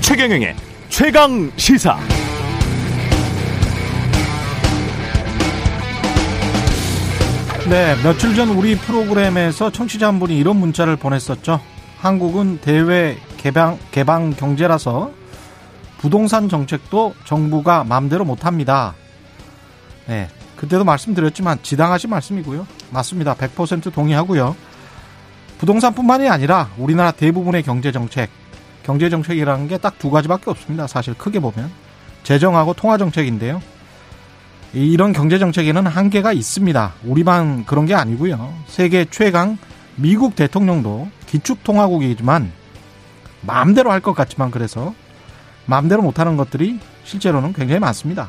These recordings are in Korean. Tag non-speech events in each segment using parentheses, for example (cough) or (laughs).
최경영의 최강 시사. 네, 며칠 전 우리 프로그램에서 청취자 한 분이 이런 문자를 보냈었죠. 한국은 대외 개방, 개방 경제라서 부동산 정책도 정부가 마음대로 못합니다. 네, 그때도 말씀드렸지만 지당하신 말씀이고요. 맞습니다. 100% 동의하고요. 부동산뿐만이 아니라 우리나라 대부분의 경제 정책, 경제 정책이라는 게 딱 두 가지밖에 없습니다. 사실 크게 보면 재정하고 통화 정책인데요. 이런 경제 정책에는 한계가 있습니다. 우리만 그런 게 아니고요. 세계 최강 미국 대통령도 기축 통화국이지만 마음대로 할 것 같지만 그래서 마음대로 못하는 것들이 실제로는 굉장히 많습니다.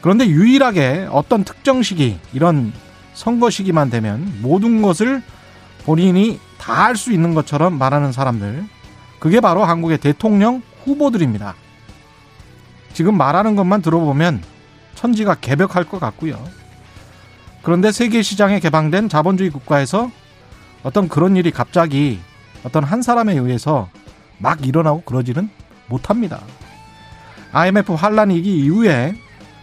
그런데 유일하게 어떤 특정 시기 이런 선거 시기만 되면 모든 것을 본인이 다 할 수 있는 것처럼 말하는 사람들 그게 바로 한국의 대통령 후보들입니다. 지금 말하는 것만 들어보면 천지가 개벽할 것 같고요. 그런데 세계 시장에 개방된 자본주의 국가에서 어떤 그런 일이 갑자기 어떤 한 사람에 의해서 막 일어나고 그러지는 못합니다. IMF 환란 위기 이후에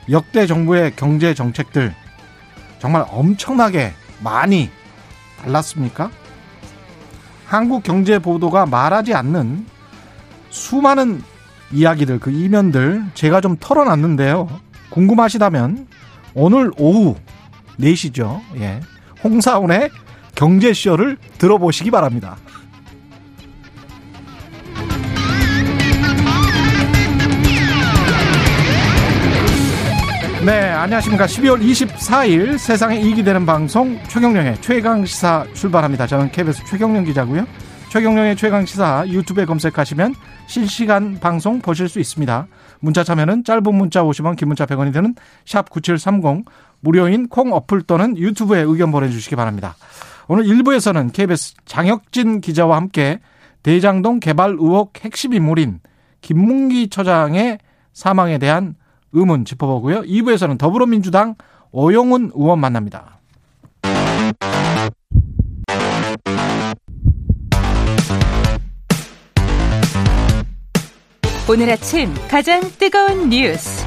역대 정부의 경제 정책들 정말 엄청나게 많이 달랐습니까? 한국 경제 보도가 말하지 않는 수많은 이야기들, 그 이면들 제가 좀 털어놨는데요. 궁금하시다면 오늘 오후 4시죠. 예. 홍사운의 경제쇼를 들어보시기 바랍니다. 네, 안녕하십니까. 12월 24일 세상에 이익이 되는 방송 최경령의 최강시사 출발합니다. 저는 KBS 최경령 기자고요. 최경령의 최강시사 유튜브에 검색하시면 실시간 방송 보실 수 있습니다. 문자 참여는 짧은 문자 50원, 긴 문자 100원이 드는 샵 9730, 무료인 콩 어플 또는 유튜브에 의견 보내주시기 바랍니다. 오늘 1부에서는 KBS 장혁진 기자와 함께 대장동 개발 의혹 핵심 인물인 김문기 처장의 사망에 대한 의문 짚어보고요. 2부에서는 더불어민주당 오영훈 의원 만납니다. 오늘 아침 가장 뜨거운 뉴스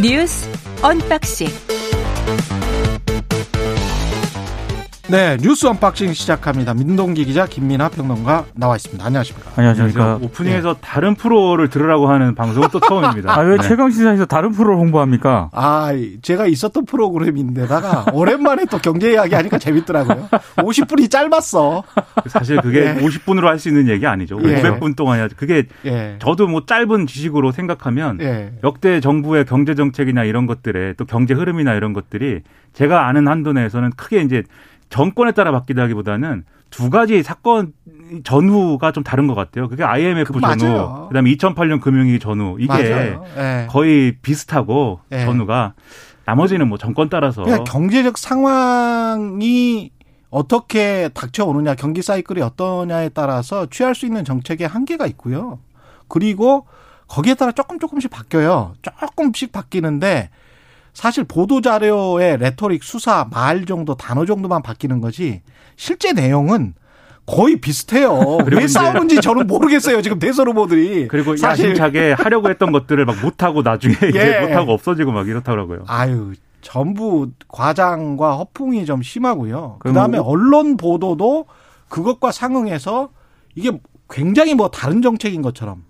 뉴스 unboxing 네, 뉴스 unboxing 시작합니다. 민동기 기자, 김민아 평론가 나와 있습니다. 안녕하십니까? 안녕하십니까? 오프닝에서 네. 다른 프로를 들으라고 하는 방송은 또 처음입니다. 아, 왜 네. 최강 시사에서 다른 프로를 홍보합니까? 아, 제가 있었던 프로그램인데다가 (laughs) 오랜만에 또 경제 이야기 하니까 재밌더라고요. 50분이 짧았어. 사실 그게 네. 50분으로 할 수 있는 얘기 아니죠. 예. 500분 동안 해야지. 그게 예. 저도 뭐 짧은 지식으로 생각하면 예. 역대 정부의 경제 정책이나 이런 것들에 또 경제 흐름이나 이런 것들이 제가 아는 한도 내에서는 크게 이제 정권에 따라 바뀌다기보다는 두 가지 사건 전후가 좀 다른 것 같아요. 그게 IMF 그, 전후, 맞아요. 그다음에 2008년 금융위기 전후 이게 네. 거의 비슷하고 네. 전후가 나머지는 뭐 정권 따라서 그러니까 경제적 상황이 어떻게 닥쳐오느냐, 경기 사이클이 어떠냐에 따라서 취할 수 있는 정책의 한계가 있고요. 그리고 거기에 따라 조금 조금씩 바뀌어요. 조금씩 바뀌는데 사실 보도 자료의 레토릭, 수사, 말 정도, 단어 정도만 바뀌는 거지 실제 내용은 거의 비슷해요. (laughs) 왜 싸우는지 저는 모르겠어요. 지금 대선 후보들이. 그리고 사실 야심차게 하려고 했던 것들을 막 못하고 나중에 (laughs) 예. 이제 못하고 없어지고 막 이렇더라고요. 아유, 전부 과장과 허풍이 좀 심하고요. 그 다음에 언론 보도도 그것과 상응해서 이게 굉장히 뭐 다른 정책인 것처럼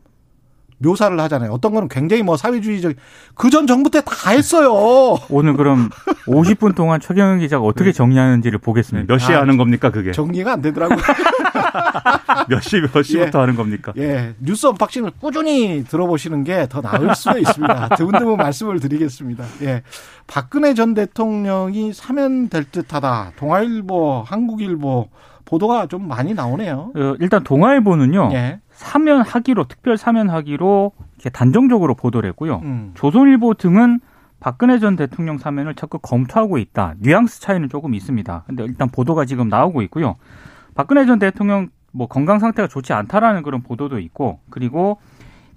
묘사를 하잖아요. 어떤 거는 굉장히 뭐 사회주의적 그 전 정부 때 다 했어요. (laughs) 오늘 그럼 50분 동안 최경영 기자가 어떻게 네. 정리하는지를 보겠습니다. 몇 시에 아, 하는 겁니까 그게? 정리가 안 되더라고요. (laughs) 몇 시, 몇 시부터 예. 하는 겁니까? 예. 뉴스 unboxing을 꾸준히 들어보시는 게 더 나을 (laughs) 수도 있습니다. 드문드문 말씀을 드리겠습니다. 예. 박근혜 전 대통령이 사면될 듯 하다. 동아일보, 한국일보 보도가 좀 많이 나오네요. 어, 일단 동아일보는요. 예. 사면하기로 특별 사면하기로 이렇게 단정적으로 보도를 했고요. 음. 조선일보 등은 박근혜 전 대통령 사면을 적극 검토하고 있다. 뉘앙스 차이는 조금 있습니다. 근데 일단 보도가 지금 나오고 있고요. 박근혜 전 대통령 뭐 건강 상태가 좋지 않다라는 그런 보도도 있고 그리고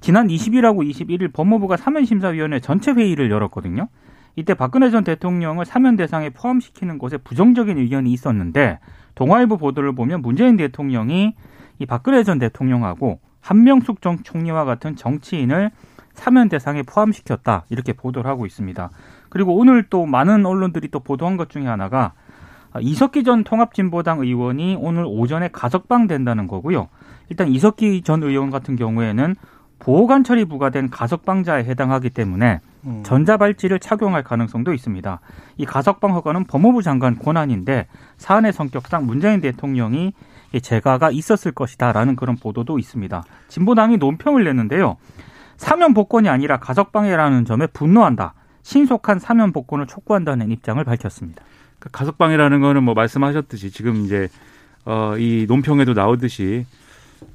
지난 20일하고 21일 법무부가 사면심사위원회 전체 회의를 열었거든요. 이때 박근혜 전 대통령을 사면 대상에 포함시키는 것에 부정적인 의견이 있었는데 동아일보 보도를 보면 문재인 대통령이 이 박근혜 전 대통령하고 한명숙 전 총리와 같은 정치인을 사면 대상에 포함시켰다 이렇게 보도를 하고 있습니다. 그리고 오늘 또 많은 언론들이 또 보도한 것 중에 하나가 이석기 전 통합진보당 의원이 오늘 오전에 가석방 된다는 거고요. 일단 이석기 전 의원 같은 경우에는 보호관찰이 부과된 가석방자에 해당하기 때문에 음. 전자발찌를 착용할 가능성도 있습니다. 이 가석방 허가는 법무부 장관 권한인데 사안의 성격상 문재인 대통령이 재가가 있었을 것이다라는 그런 보도도 있습니다. 진보당이 논평을 냈는데요. 사면 복권이 아니라 가석 방해라는 점에 분노한다. 신속한 사면 복권을 촉구한다는 입장을 밝혔습니다. 그 가석방이라는 거는 뭐 말씀하셨듯이 지금 이제 어, 이 논평에도 나오듯이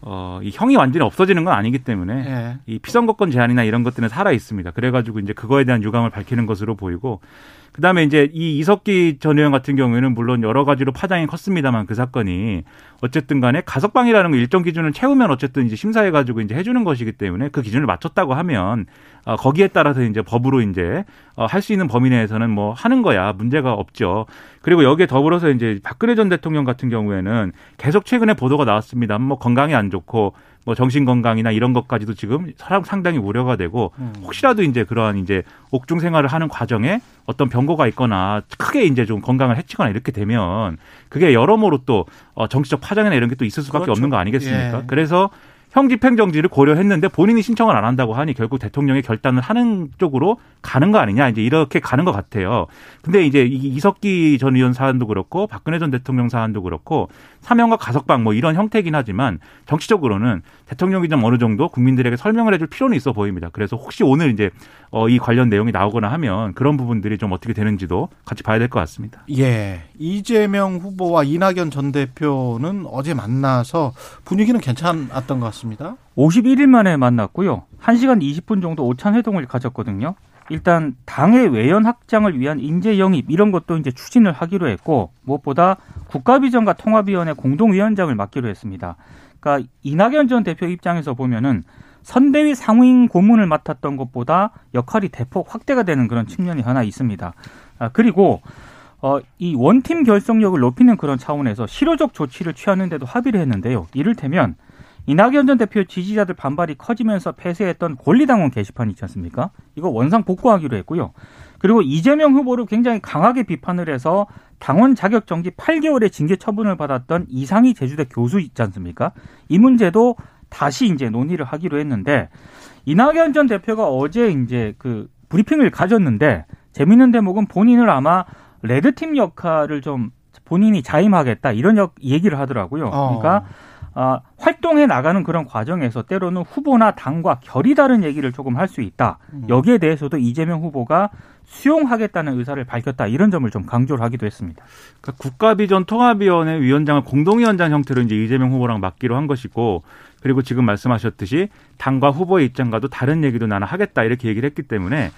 어, 이 형이 완전히 없어지는 건 아니기 때문에 예. 이 피선거권 제한이나 이런 것들은 살아 있습니다. 그래가지고 이제 그거에 대한 유감을 밝히는 것으로 보이고 그다음에 이제 이 이석기 전 의원 같은 경우에는 물론 여러 가지로 파장이 컸습니다만 그 사건이 어쨌든 간에 가석방이라는 거 일정 기준을 채우면 어쨌든 이제 심사해 가지고 이제 해 주는 것이기 때문에 그 기준을 맞췄다고 하면 어, 거기에 따라서 이제 법으로 이제 어, 할수 있는 범위 내에서는 뭐 하는 거야 문제가 없죠. 그리고 여기에 더불어서 이제 박근혜 전 대통령 같은 경우에는 계속 최근에 보도가 나왔습니다. 뭐 건강이 안 좋고 뭐 정신 건강이나 이런 것까지도 지금 상당히 우려가 되고 음. 혹시라도 이제 그러한 이제 옥중 생활을 하는 과정에 어떤 병고가 있거나 크게 이제 좀 건강을 해치거나 이렇게 되면 그게 여러모로 또 어, 정치적 파장이나 이런 게 또 있을 수밖에 그렇죠. 없는 거 아니겠습니까? 예. 그래서 형집행정지를 고려했는데 본인이 신청을 안 한다고 하니 결국 대통령의 결단을 하는 쪽으로 가는 거 아니냐 이제 이렇게 가는 것 같아요. 근데 이제 이석기 전 의원 사안도 그렇고 박근혜 전 대통령 사안도 그렇고 사면과 가석방 뭐 이런 형태긴 하지만 정치적으로는 대통령이 좀 어느 정도 국민들에게 설명을 해줄 필요는 있어 보입니다. 그래서 혹시 오늘 이제 어, 이 관련 내용이 나오거나 하면 그런 부분들이 좀 어떻게 되는지도 같이 봐야 될 것 같습니다. 예. 이재명 후보와 이낙연 전 대표는 어제 만나서 분위기는 괜찮았던 것 같습니다. 51일 만에 만났고요. 1시간 20분 정도 오찬 회동을 가졌거든요. 일단 당의 외연 확장을 위한 인재 영입 이런 것도 이제 추진을 하기로 했고 무엇보다 국가비전과 통합위원회 공동위원장을 맡기로 했습니다. 그러니까 이낙연 전 대표 입장에서 보면은 선대위 상임 고문을 맡았던 것보다 역할이 대폭 확대가 되는 그런 측면이 하나 있습니다. 아, 그리고 어, 이 원팀 결속력을 높이는 그런 차원에서 실효적 조치를 취하는데도 합의를 했는데요. 이를테면 이낙연 전 대표 지지자들 반발이 커지면서 폐쇄했던 권리당원 게시판 있지 않습니까? 이거 원상 복구하기로 했고요. 그리고 이재명 후보를 굉장히 강하게 비판을 해서 당원 자격 정지 8개월의 징계 처분을 받았던 이상희 제주대 교수 있지 않습니까? 이 문제도 다시 이제 논의를 하기로 했는데 이낙연 전 대표가 어제 이제 그 브리핑을 가졌는데 재밌는 대목은 본인을 아마 레드팀 역할을 좀 본인이 자임하겠다 이런 역, 얘기를 하더라고요. 어. 그러니까 어, 활동해 나가는 그런 과정에서 때로는 후보나 당과 결이 다른 얘기를 조금 할 수 있다. 음. 여기에 대해서도 이재명 후보가 수용하겠다는 의사를 밝혔다. 이런 점을 좀 강조를 하기도 했습니다. 그러니까 국가비전 통합위원회 위원장을 공동위원장 형태로 이제 이재명 후보랑 맡기로 한 것이고 그리고 지금 말씀하셨듯이 당과 후보의 입장과도 다른 얘기도 나는 하겠다 이렇게 얘기를 했기 때문에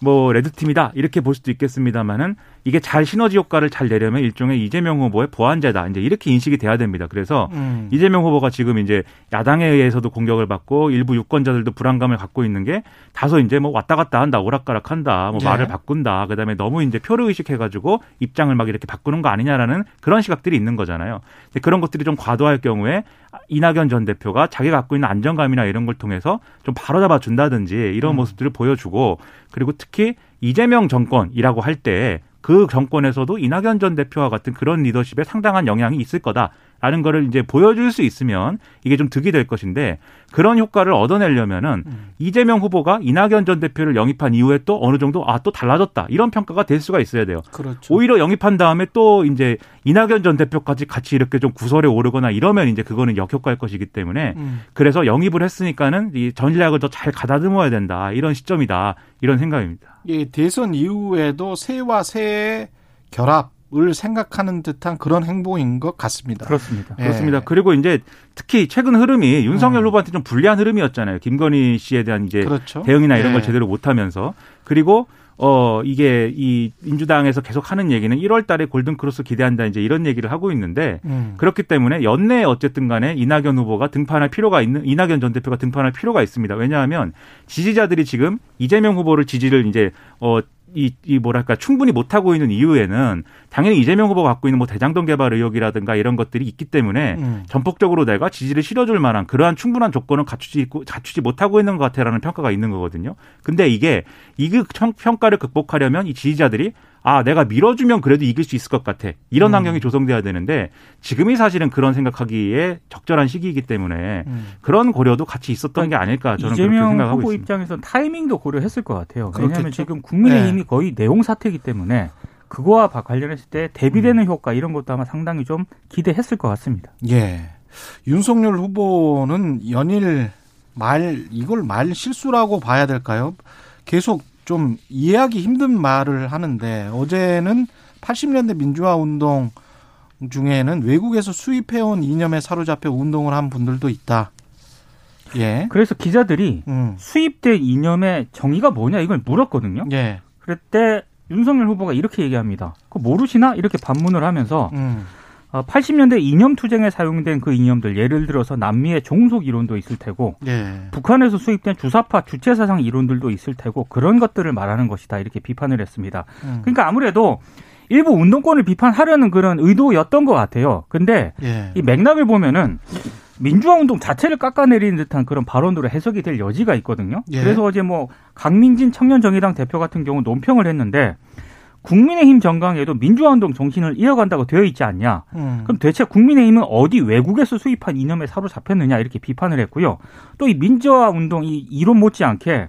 뭐 레드팀이다 이렇게 볼 수도 있겠습니다만은 이게 잘 시너지 효과를 잘 내려면 일종의 이재명 후보의 보완제다 이제 이렇게 인식이 돼야 됩니다. 그래서 음. 이재명 후보가 지금 이제 야당에 의해서도 공격을 받고 일부 유권자들도 불안감을 갖고 있는 게 다소 이제 뭐 왔다 갔다 한다 오락가락 한다 뭐 네. 말을 바꾼다 그다음에 너무 이제 표를 의식해가지고 입장을 막 이렇게 바꾸는 거 아니냐라는 그런 시각들이 있는 거잖아요. 그런 것들이 좀 과도할 경우에 이낙연 전 대표가 자기가 갖고 있는 안정감이나 이런 걸 통해서 좀 바로잡아 준다든지 이런 음. 모습들을 보여주고 그리고 특히 이재명 정권이라고 할 때 그 정권에서도 이낙연 전 대표와 같은 그런 리더십에 상당한 영향이 있을 거다. 라는 거를 이제 보여줄 수 있으면 이게 좀 득이 될 것인데 그런 효과를 얻어내려면은 음. 이재명 후보가 이낙연 전 대표를 영입한 이후에 또 어느 정도 아 또 달라졌다 이런 평가가 될 수가 있어야 돼요. 그렇죠. 오히려 영입한 다음에 또 이제 이낙연 전 대표까지 같이 이렇게 좀 구설에 오르거나 이러면 이제 그거는 역효과일 것이기 때문에 음. 그래서 영입을 했으니까는 이 전략을 더 잘 가다듬어야 된다 이런 시점이다 이런 생각입니다. 예, 대선 이후에도 새와 새의 결합 을 생각하는 듯한 그런 행보인 것 같습니다. 그렇습니다. 예. 그렇습니다. 그리고 이제 특히 최근 흐름이 윤석열 음. 후보한테 좀 불리한 흐름이었잖아요. 김건희 씨에 대한 이제 그렇죠. 대응이나 이런 예. 걸 제대로 못하면서 그리고 어 이게 이 민주당에서 계속 하는 얘기는 1월 달에 골든 크로스 기대한다 이제 이런 얘기를 하고 있는데 음. 그렇기 때문에 연내에 어쨌든 간에 이낙연 후보가 등판할 필요가 있는 이낙연 전 대표가 등판할 필요가 있습니다. 왜냐하면 지지자들이 지금 이재명 후보를 지지를 이제 어 이, 이 뭐랄까 충분히 못 하고 있는 이유에는 당연히 이재명 후보가 갖고 있는 뭐 대장동 개발 의혹이라든가 이런 것들이 있기 때문에 음. 전폭적으로 내가 지지를 실어줄 만한 그러한 충분한 조건을 갖추지 갖추지 못하고 있는 것 같아라는 평가가 있는 거거든요. 근데 이게 이 평가를 극복하려면 이 지지자들이 아, 내가 밀어주면 그래도 이길 수 있을 것 같아. 이런 음. 환경이 조성돼야 되는데 지금이 사실은 그런 생각하기에 적절한 시기이기 때문에 음. 그런 고려도 같이 있었던 게 아닐까 저는 그렇게 생각하고 후보 있습니다. 입장에서 타이밍도 고려했을 것 같아요. 왜냐하면 지금 국민의힘이 네. 거의 내용 사태이기 때문에 그거와 관련했을 때 대비되는 음. 효과 이런 것도 아마 상당히 좀 기대했을 것 같습니다. 예. 윤석열 후보는 연일 말 이걸 말 실수라고 봐야 될까요? 계속 좀 이해하기 힘든 말을 하는데 어제는 80년대 민주화 운동 중에는 외국에서 수입해온 이념에 사로잡혀 운동을 한 분들도 있다. 예. 그래서 기자들이 음. 수입된 이념의 정의가 뭐냐 이걸 물었거든요. 예. 그때 윤석열 후보가 이렇게 얘기합니다. 그 모르시나? 이렇게 반문을 하면서 음. 80년대 어, 이념 투쟁에 사용된 그 이념들 예를 들어서 남미의 종속 이론도 있을 테고 예. 북한에서 수입된 주사파 주체 사상 이론들도 있을 테고 그런 것들을 말하는 것이다 이렇게 비판을 했습니다. 음. 그러니까 아무래도 일부 운동권을 비판하려는 그런 의도였던 것 같아요. 근데 예. 이 맥락을 보면은 민주화 운동 자체를 깎아내리는 듯한 그런 발언으로 해석이 될 여지가 있거든요. 예. 그래서 어제 뭐 강민진 청년정의당 대표 같은 경우 논평을 했는데 국민의힘 정강에도 민주화운동 정신을 이어간다고 되어 있지 않냐. 음. 그럼 대체 국민의힘은 어디 외국에서 수입한 이념에 사로잡혔느냐 이렇게 비판을 했고요. 또 이 민주화운동 이 이론 못지않게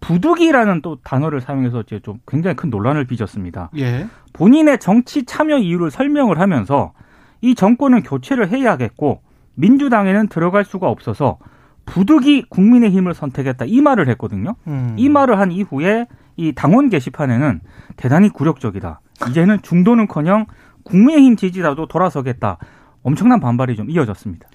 부득이라는 또 단어를 사용해서 이제 좀 굉장히 큰 논란을 빚었습니다. 예. 본인의 정치 참여 이유를 설명을 하면서 이 정권은 교체를 해야겠고 민주당에는 들어갈 수가 없어서 부득이 국민의힘을 선택했다 이 말을 했거든요. 음. 이 말을 한 이후에 이 당원 게시판에는 대단히 굴욕적이다. 이제는 중도는커녕 국민의힘 지지자도 돌아서겠다. 엄청난 반발이 좀 이어졌습니다.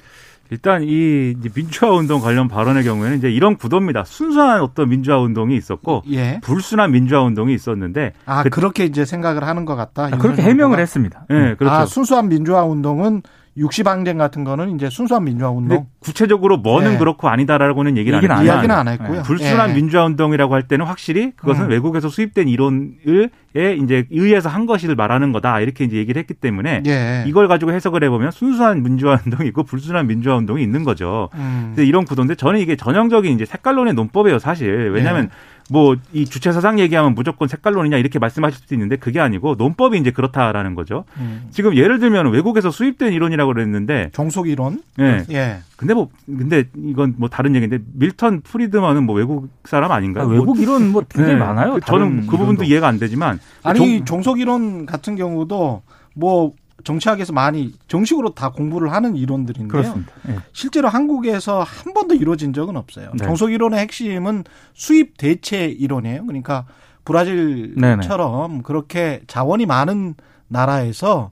일단 이 민주화 운동 관련 발언의 경우에는 이제 이런 구도입니다. 순수한 어떤 민주화 운동이 있었고 예. 불순한 민주화 운동이 있었는데 아 그, 렇게 이제 생각을 하는 것 같다. 아, 그렇게 해명을 했습니다. 예, 네, 그렇죠. 아, 순수한 민주화 운동은 60항쟁 같은 거는 이제 순수한 민주화 운동. 구체적으로 뭐는 네. 그렇고 아니다라고는 얘기를 안 했고요. 이야기는 안 했고요. 네. 불순한 네. 민주화 운동이라고 할 때는 확실히 그것은 음. 외국에서 수입된 이론을 에 이제 의해서 한 것을 말하는 거다 이렇게 이제 얘기를 했기 때문에 예. 이걸 가지고 해석을 해보면 순수한 민주화 운동이 있고 불순한 민주화 운동이 있는 거죠. 음. 그래서 이런 구도인데 저는 이게 전형적인 이제 색깔론의 논법이에요 사실. 왜냐하면 예. 뭐 이 주체 사상 얘기하면 무조건 색깔론이냐 이렇게 말씀하실 수도 있는데 그게 아니고 논법이 이제 그렇다라는 거죠. 음. 지금 예를 들면 외국에서 수입된 이론이라고 그랬는데 종속 이론. 예. 예. 근데 뭐 근데 이건 뭐 다른 얘기인데 밀턴 프리드먼은 뭐 외국 사람 아닌가요? 아, 외국 뭐, 이론 (laughs) 뭐 되게 네. 많아요. 저는 그 부분도 이해가 안 되지만 아니 종, 종속 이론 같은 경우도 뭐 정치학에서 많이 정식으로 다 공부를 하는 이론들인데요. 그렇습니다. 네. 실제로 한국에서 한 번도 이루어진 적은 없어요. 네. 정속 이론의 핵심은 수입 대체 이론이에요. 그러니까 브라질처럼 네네. 그렇게 자원이 많은 나라에서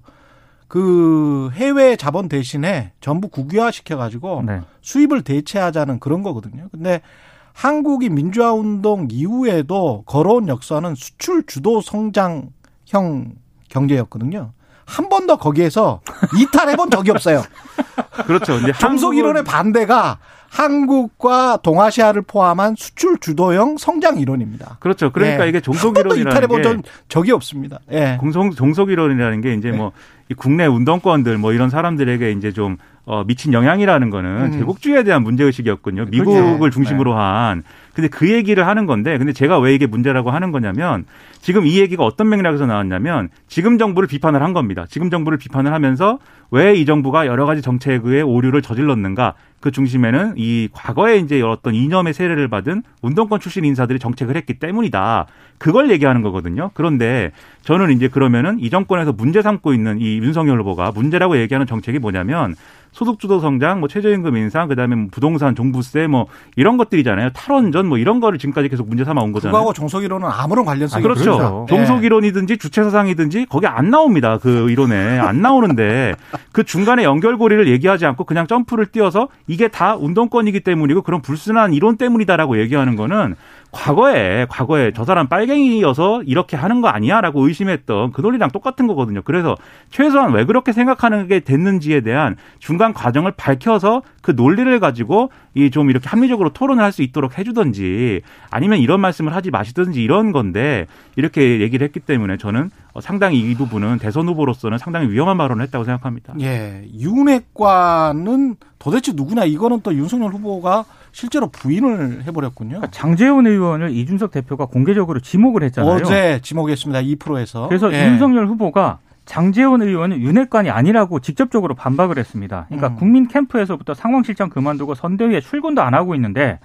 그 해외 자본 대신에 전부 국유화 시켜가지고 네. 수입을 대체하자는 그런 거거든요. 근데 한국이 민주화 운동 이후에도 걸어온 역사는 수출 주도 성장형 경제였거든요. 한 번도 거기에서 이탈해 본 적이 없어요. (laughs) 그렇죠. 정속 이론의 반대가 한국과 동아시아를 포함한 수출 주도형 성장 이론입니다. 그렇죠. 그러니까 네. 이게 종속 이론이라는 게 적이 없습니다. 예. 공성 종속 이론이라는 게 이제 네. 뭐 국내 운동권들 뭐 이런 사람들에게 이제 좀 어, 미친 영향이라는 거는 음. 제국주의에 대한 문제의식이었군요. 미국을 그렇죠. 중심으로 네. 한. 근데 그 얘기를 하는 건데, 근데 제가 왜 이게 문제라고 하는 거냐면, 지금 이 얘기가 어떤 맥락에서 나왔냐면, 지금 정부를 비판을 한 겁니다. 지금 정부를 비판을 하면서 왜 이 정부가 여러 가지 정책의 오류를 저질렀는가, 그 중심에는 이 과거에 이제 어떤 이념의 세례를 받은 운동권 출신 인사들이 정책을 했기 때문이다. 그걸 얘기하는 거거든요. 그런데 저는 이제 그러면은 이 정권에서 문제 삼고 있는 이 윤석열 후보가 문제라고 얘기하는 정책이 뭐냐면 소득주도 성장, 뭐 최저임금 인상, 그다음에 뭐 부동산 종부세 뭐 이런 것들이잖아요. 탈원전 뭐 이런 거를 지금까지 계속 문제 삼아 온 거잖아요. 그거하고 정석이론은 아무런 관련성이 아, 그렇죠. 그렇죠. 정석이론이든지 주체사상이든지 거기 안 나옵니다. 그 이론에 안 나오는데 그 중간에 연결고리를 얘기하지 않고 그냥 점프를 띄어서 이게 다 운동권이기 때문이고 그런 불순한 이론 때문이다라고 얘기하는 거는 과거에 과거에 저 사람 빨갱이여서 이렇게 하는 거 아니야라고 의심했던 그 논리랑 똑같은 거거든요. 그래서 최소한 왜 그렇게 생각하는 게 됐는지에 대한 중간 과정을 밝혀서 그 논리를 가지고 이 좀 이렇게 합리적으로 토론을 할 수 있도록 해주든지 아니면 이런 말씀을 하지 마시든지 이런 건데 이렇게 얘기를 했기 때문에 저는 상당히 이 부분은 대선 후보로서는 상당히 위험한 발언을 했다고 생각합니다. 예, 윤핵관은 도대체 누구나 이거는 또 윤석열 후보가 실제로 부인을 해버렸군요. 그러니까 장재원 의원을 이준석 대표가 공개적으로 지목을 했잖아요. 어제 지목했습니다. 2%에서. 그래서 예. 윤석열 후보가 장재원 의원은 윤핵관이 아니라고 직접적으로 반박을 했습니다. 그러니까 음. 국민 캠프에서부터 상황실장 그만두고 선대위에 출근도 안 하고 있는데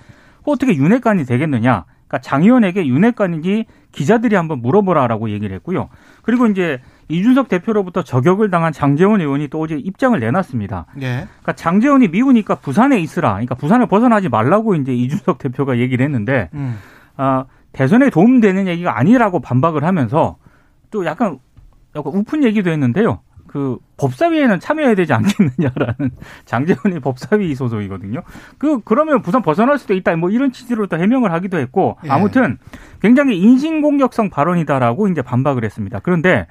어떻게 윤핵관이 되겠느냐? 그러니까 장 의원에게 윤핵관인지 기자들이 한번 물어보라라고 얘기를 했고요. 그리고 이제 이준석 대표로부터 저격을 당한 장재원 의원이 또 어제 입장을 내놨습니다. 네. 그러니까 장재원이 미우니까 부산에 있으라. 그러니까 부산을 벗어나지 말라고 이제 이준석 대표가 얘기를 했는데 음. 아, 대선에 도움되는 얘기가 아니라고 반박을 하면서 또 약간 약간 우픈 얘기도 했는데요. 그 법사위에는 참여해야 되지 않겠느냐라는 (laughs) 장재원이 법사위 소속이거든요. 그 그러면 부산 벗어날 수도 있다. 뭐 이런 취지로 또 해명을 하기도 했고 예. 아무튼 굉장히 인신공격성 발언이다라고 이제 반박을 했습니다. 그런데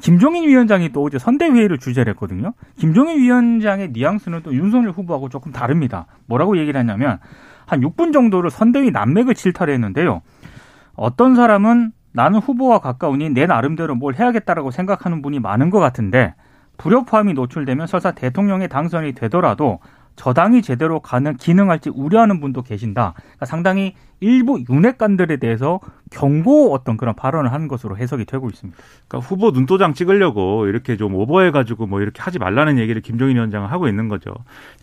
김종인 위원장이 또 어제 선대회의를 주재를 했거든요. 김종인 위원장의 뉘앙스는 또 윤석열 후보하고 조금 다릅니다. 뭐라고 얘기를 했냐면 한 6분 정도를 선대위 난맥을 질타했는데요. 어떤 사람은 나는 후보와 가까우니 내 나름대로 뭘 해야겠다라고 생각하는 분이 많은 것 같은데 불협화음이 노출되면 설사 대통령의 당선이 되더라도 저당이 제대로 가능 기능할지 우려하는 분도 계신다. 그러니까 상당히 일부 윤핵관들에 대해서 경고 어떤 그런 발언을 하는 것으로 해석이 되고 있습니다. 그러니까 후보 눈도장 찍으려고 이렇게 좀 오버해 가지고 뭐 이렇게 하지 말라는 얘기를 김종인 위원장은 하고 있는 거죠.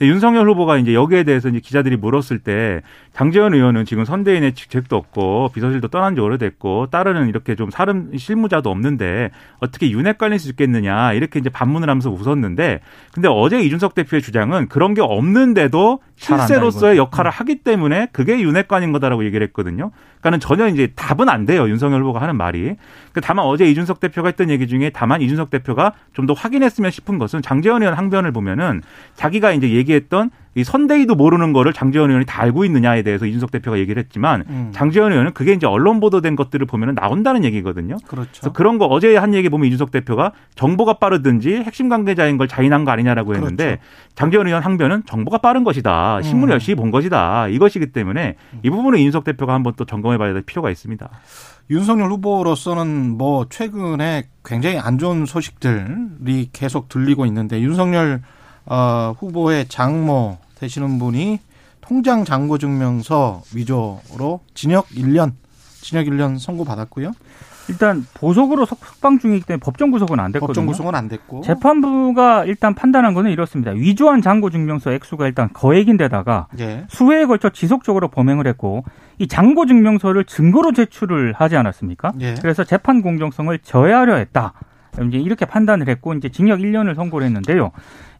윤석열 후보가 이제 여기에 대해서 이제 기자들이 물었을 때 장재원 의원은 지금 선대인의 직책도 없고 비서실도 떠난 지 오래됐고 따르는 이렇게 좀 사름 실무자도 없는데 어떻게 윤핵관일 수 있겠느냐 이렇게 이제 반문을 하면서 웃었는데 근데 어제 이준석 대표의 주장은 그런 게 없 는데도 실세로서의 역할을 하기 때문에 그게 윤핵관인 거다라고 얘기를 했거든요. 그러니까는 전혀 이제 답은 안 돼요. 윤석열 후보가 하는 말이. 그 다만 어제 이준석 대표가 했던 얘기 중에 다만 이준석 대표가 좀 더 확인했으면 싶은 것은 장재원 의원 항변을 보면은 자기가 이제 얘기했던 이 선대위도 모르는 거를 장재원 의원이 다 알고 있느냐에 대해서 이준석 대표가 얘기를 했지만 음. 장재원 의원은 그게 이제 언론 보도된 것들을 보면은 나온다는 얘기거든요. 그렇죠. 그래서 그런 거 어제 한 얘기 보면 이준석 대표가 정보가 빠르든지 핵심 관계자인 걸 자인한 거 아니냐라고 했는데 그렇죠. 장재원 의원 항변은 정보가 빠른 것이다. 신문 을 음. 열심히 본 것이다. 이것이기 때문에 이 부분은 이준석 대표가 한번 또 점검 해 봐야 될 필요가 있습니다. 윤석열 후보로서는 뭐 최근에 굉장히 안 좋은 소식들이 계속 들리고 있는데 윤석열 어, 후보의 장모 되시는 분이 통장 잔고 증명서 위조로 징역 1년, 징역 1년 선고 받았고요. 일단 보석으로 석방 중이기 때문에 법정 구속은 안 됐거든요. 법정 구속은 안 됐고 재판부가 일단 판단한 거는 이렇습니다. 위조한 잔고 증명서 액수가 일단 거액인데다가 예. 수회에 걸쳐 지속적으로 범행을 했고 이 잔고 증명서를 증거로 제출을 하지 않았습니까? 예. 그래서 재판 공정성을 저해하려 했다. 이제 이렇게 판단을 했고 이제 징역 1년을 선고를 했는데요.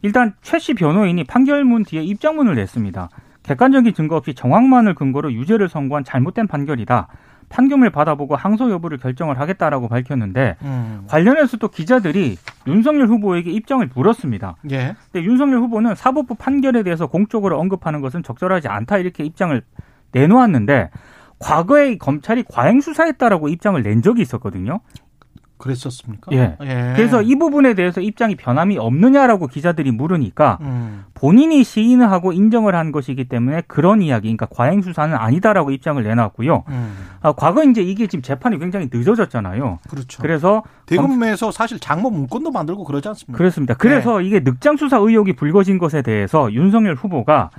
일단 최 씨 변호인이 판결문 뒤에 입장문을 냈습니다. 객관적인 증거 없이 정황만을 근거로 유죄를 선고한 잘못된 판결이다. 판결을 받아보고 항소 여부를 결정을 하겠다라고 밝혔는데 음. 관련해서 또 기자들이 윤석열 후보에게 입장을 물었습니다. 예. 근데 윤석열 후보는 사법부 판결에 대해서 공적으로 언급하는 것은 적절하지 않다 이렇게 입장을 내놓았는데 과거에 검찰이 과잉 수사했다라고 입장을 낸 적이 있었거든요. 그랬었습니까? 예. 예. 그래서 이 부분에 대해서 입장이 변함이 없느냐라고 기자들이 물으니까 음. 본인이 시인을 하고 인정을 한 것이기 때문에 그런 이야기, 그러니까 과잉 수사는 아니다라고 입장을 내놨고요. 음. 아, 과거 이제 이게 지금 재판이 굉장히 늦어졌잖아요. 그렇죠. 그래서 대검에서 사실 장모 문건도 만들고 그러지 않습니까? 그렇습니다. 그래서 네. 이게 늑장 수사 의혹이 불거진 것에 대해서 윤석열 후보가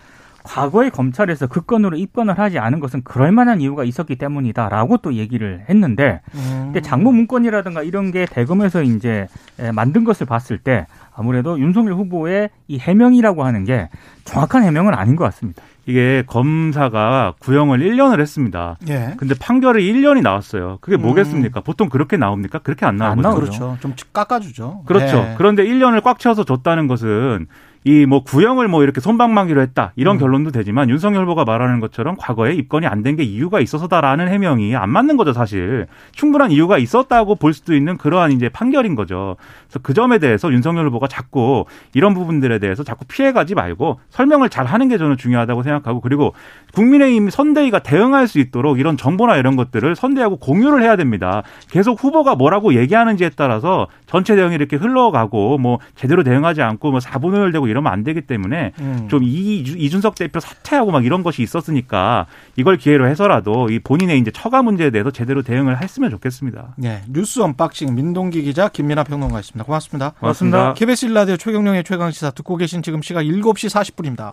과거에 검찰에서 그 건으로 입건을 하지 않은 것은 그럴 만한 이유가 있었기 때문이다라고 또 얘기를 했는데 음. 근데 장모 문건이라든가 이런 게 대검에서 이제 만든 것을 봤을 때 아무래도 윤석열 후보의 이 해명이라고 하는 게 정확한 해명은 아닌 것 같습니다. 이게 검사가 구형을 1년을 했습니다. 예. 근데 판결이 1년이 나왔어요. 그게 뭐겠습니까? 음. 보통 그렇게 나옵니까? 그렇게 안 나오거든요. 그렇죠. 좀 깎아주죠. 그렇죠. 예. 그런데 1년을 꽉 채워서 줬다는 것은 이 뭐 구형을 뭐 이렇게 손방망이로 했다 이런 음. 결론도 되지만 윤석열 후보가 말하는 것처럼 과거에 입건이 안 된 게 이유가 있어서다라는 해명이 안 맞는 거죠 사실 충분한 이유가 있었다고 볼 수도 있는 그러한 이제 판결인 거죠. 그래서 그 점에 대해서 윤석열 후보가 자꾸 이런 부분들에 대해서 자꾸 피해가지 말고 설명을 잘 하는 게 저는 중요하다고 생각하고 그리고 국민의힘 선대위가 대응할 수 있도록 이런 정보나 이런 것들을 선대하고 공유를 해야 됩니다. 계속 후보가 뭐라고 얘기하는지에 따라서 전체 대응이 이렇게 흘러가고 뭐 제대로 대응하지 않고 뭐 사분을 되고 이러면 안 되기 때문에 음. 좀 이, 이준석 대표 사퇴하고 막 이런 것이 있었으니까 이걸 기회로 해서라도 이 본인의 이제 처가 문제에 대해서 제대로 대응을 했으면 좋겠습니다. 네. 뉴스 unboxing 민동기 기자 김민아 평론가였습니다. 고맙습니다. 고맙습니다. KBS 일라디오 최경영의 최강시사 듣고 계신 지금 시각 7시 40분입니다.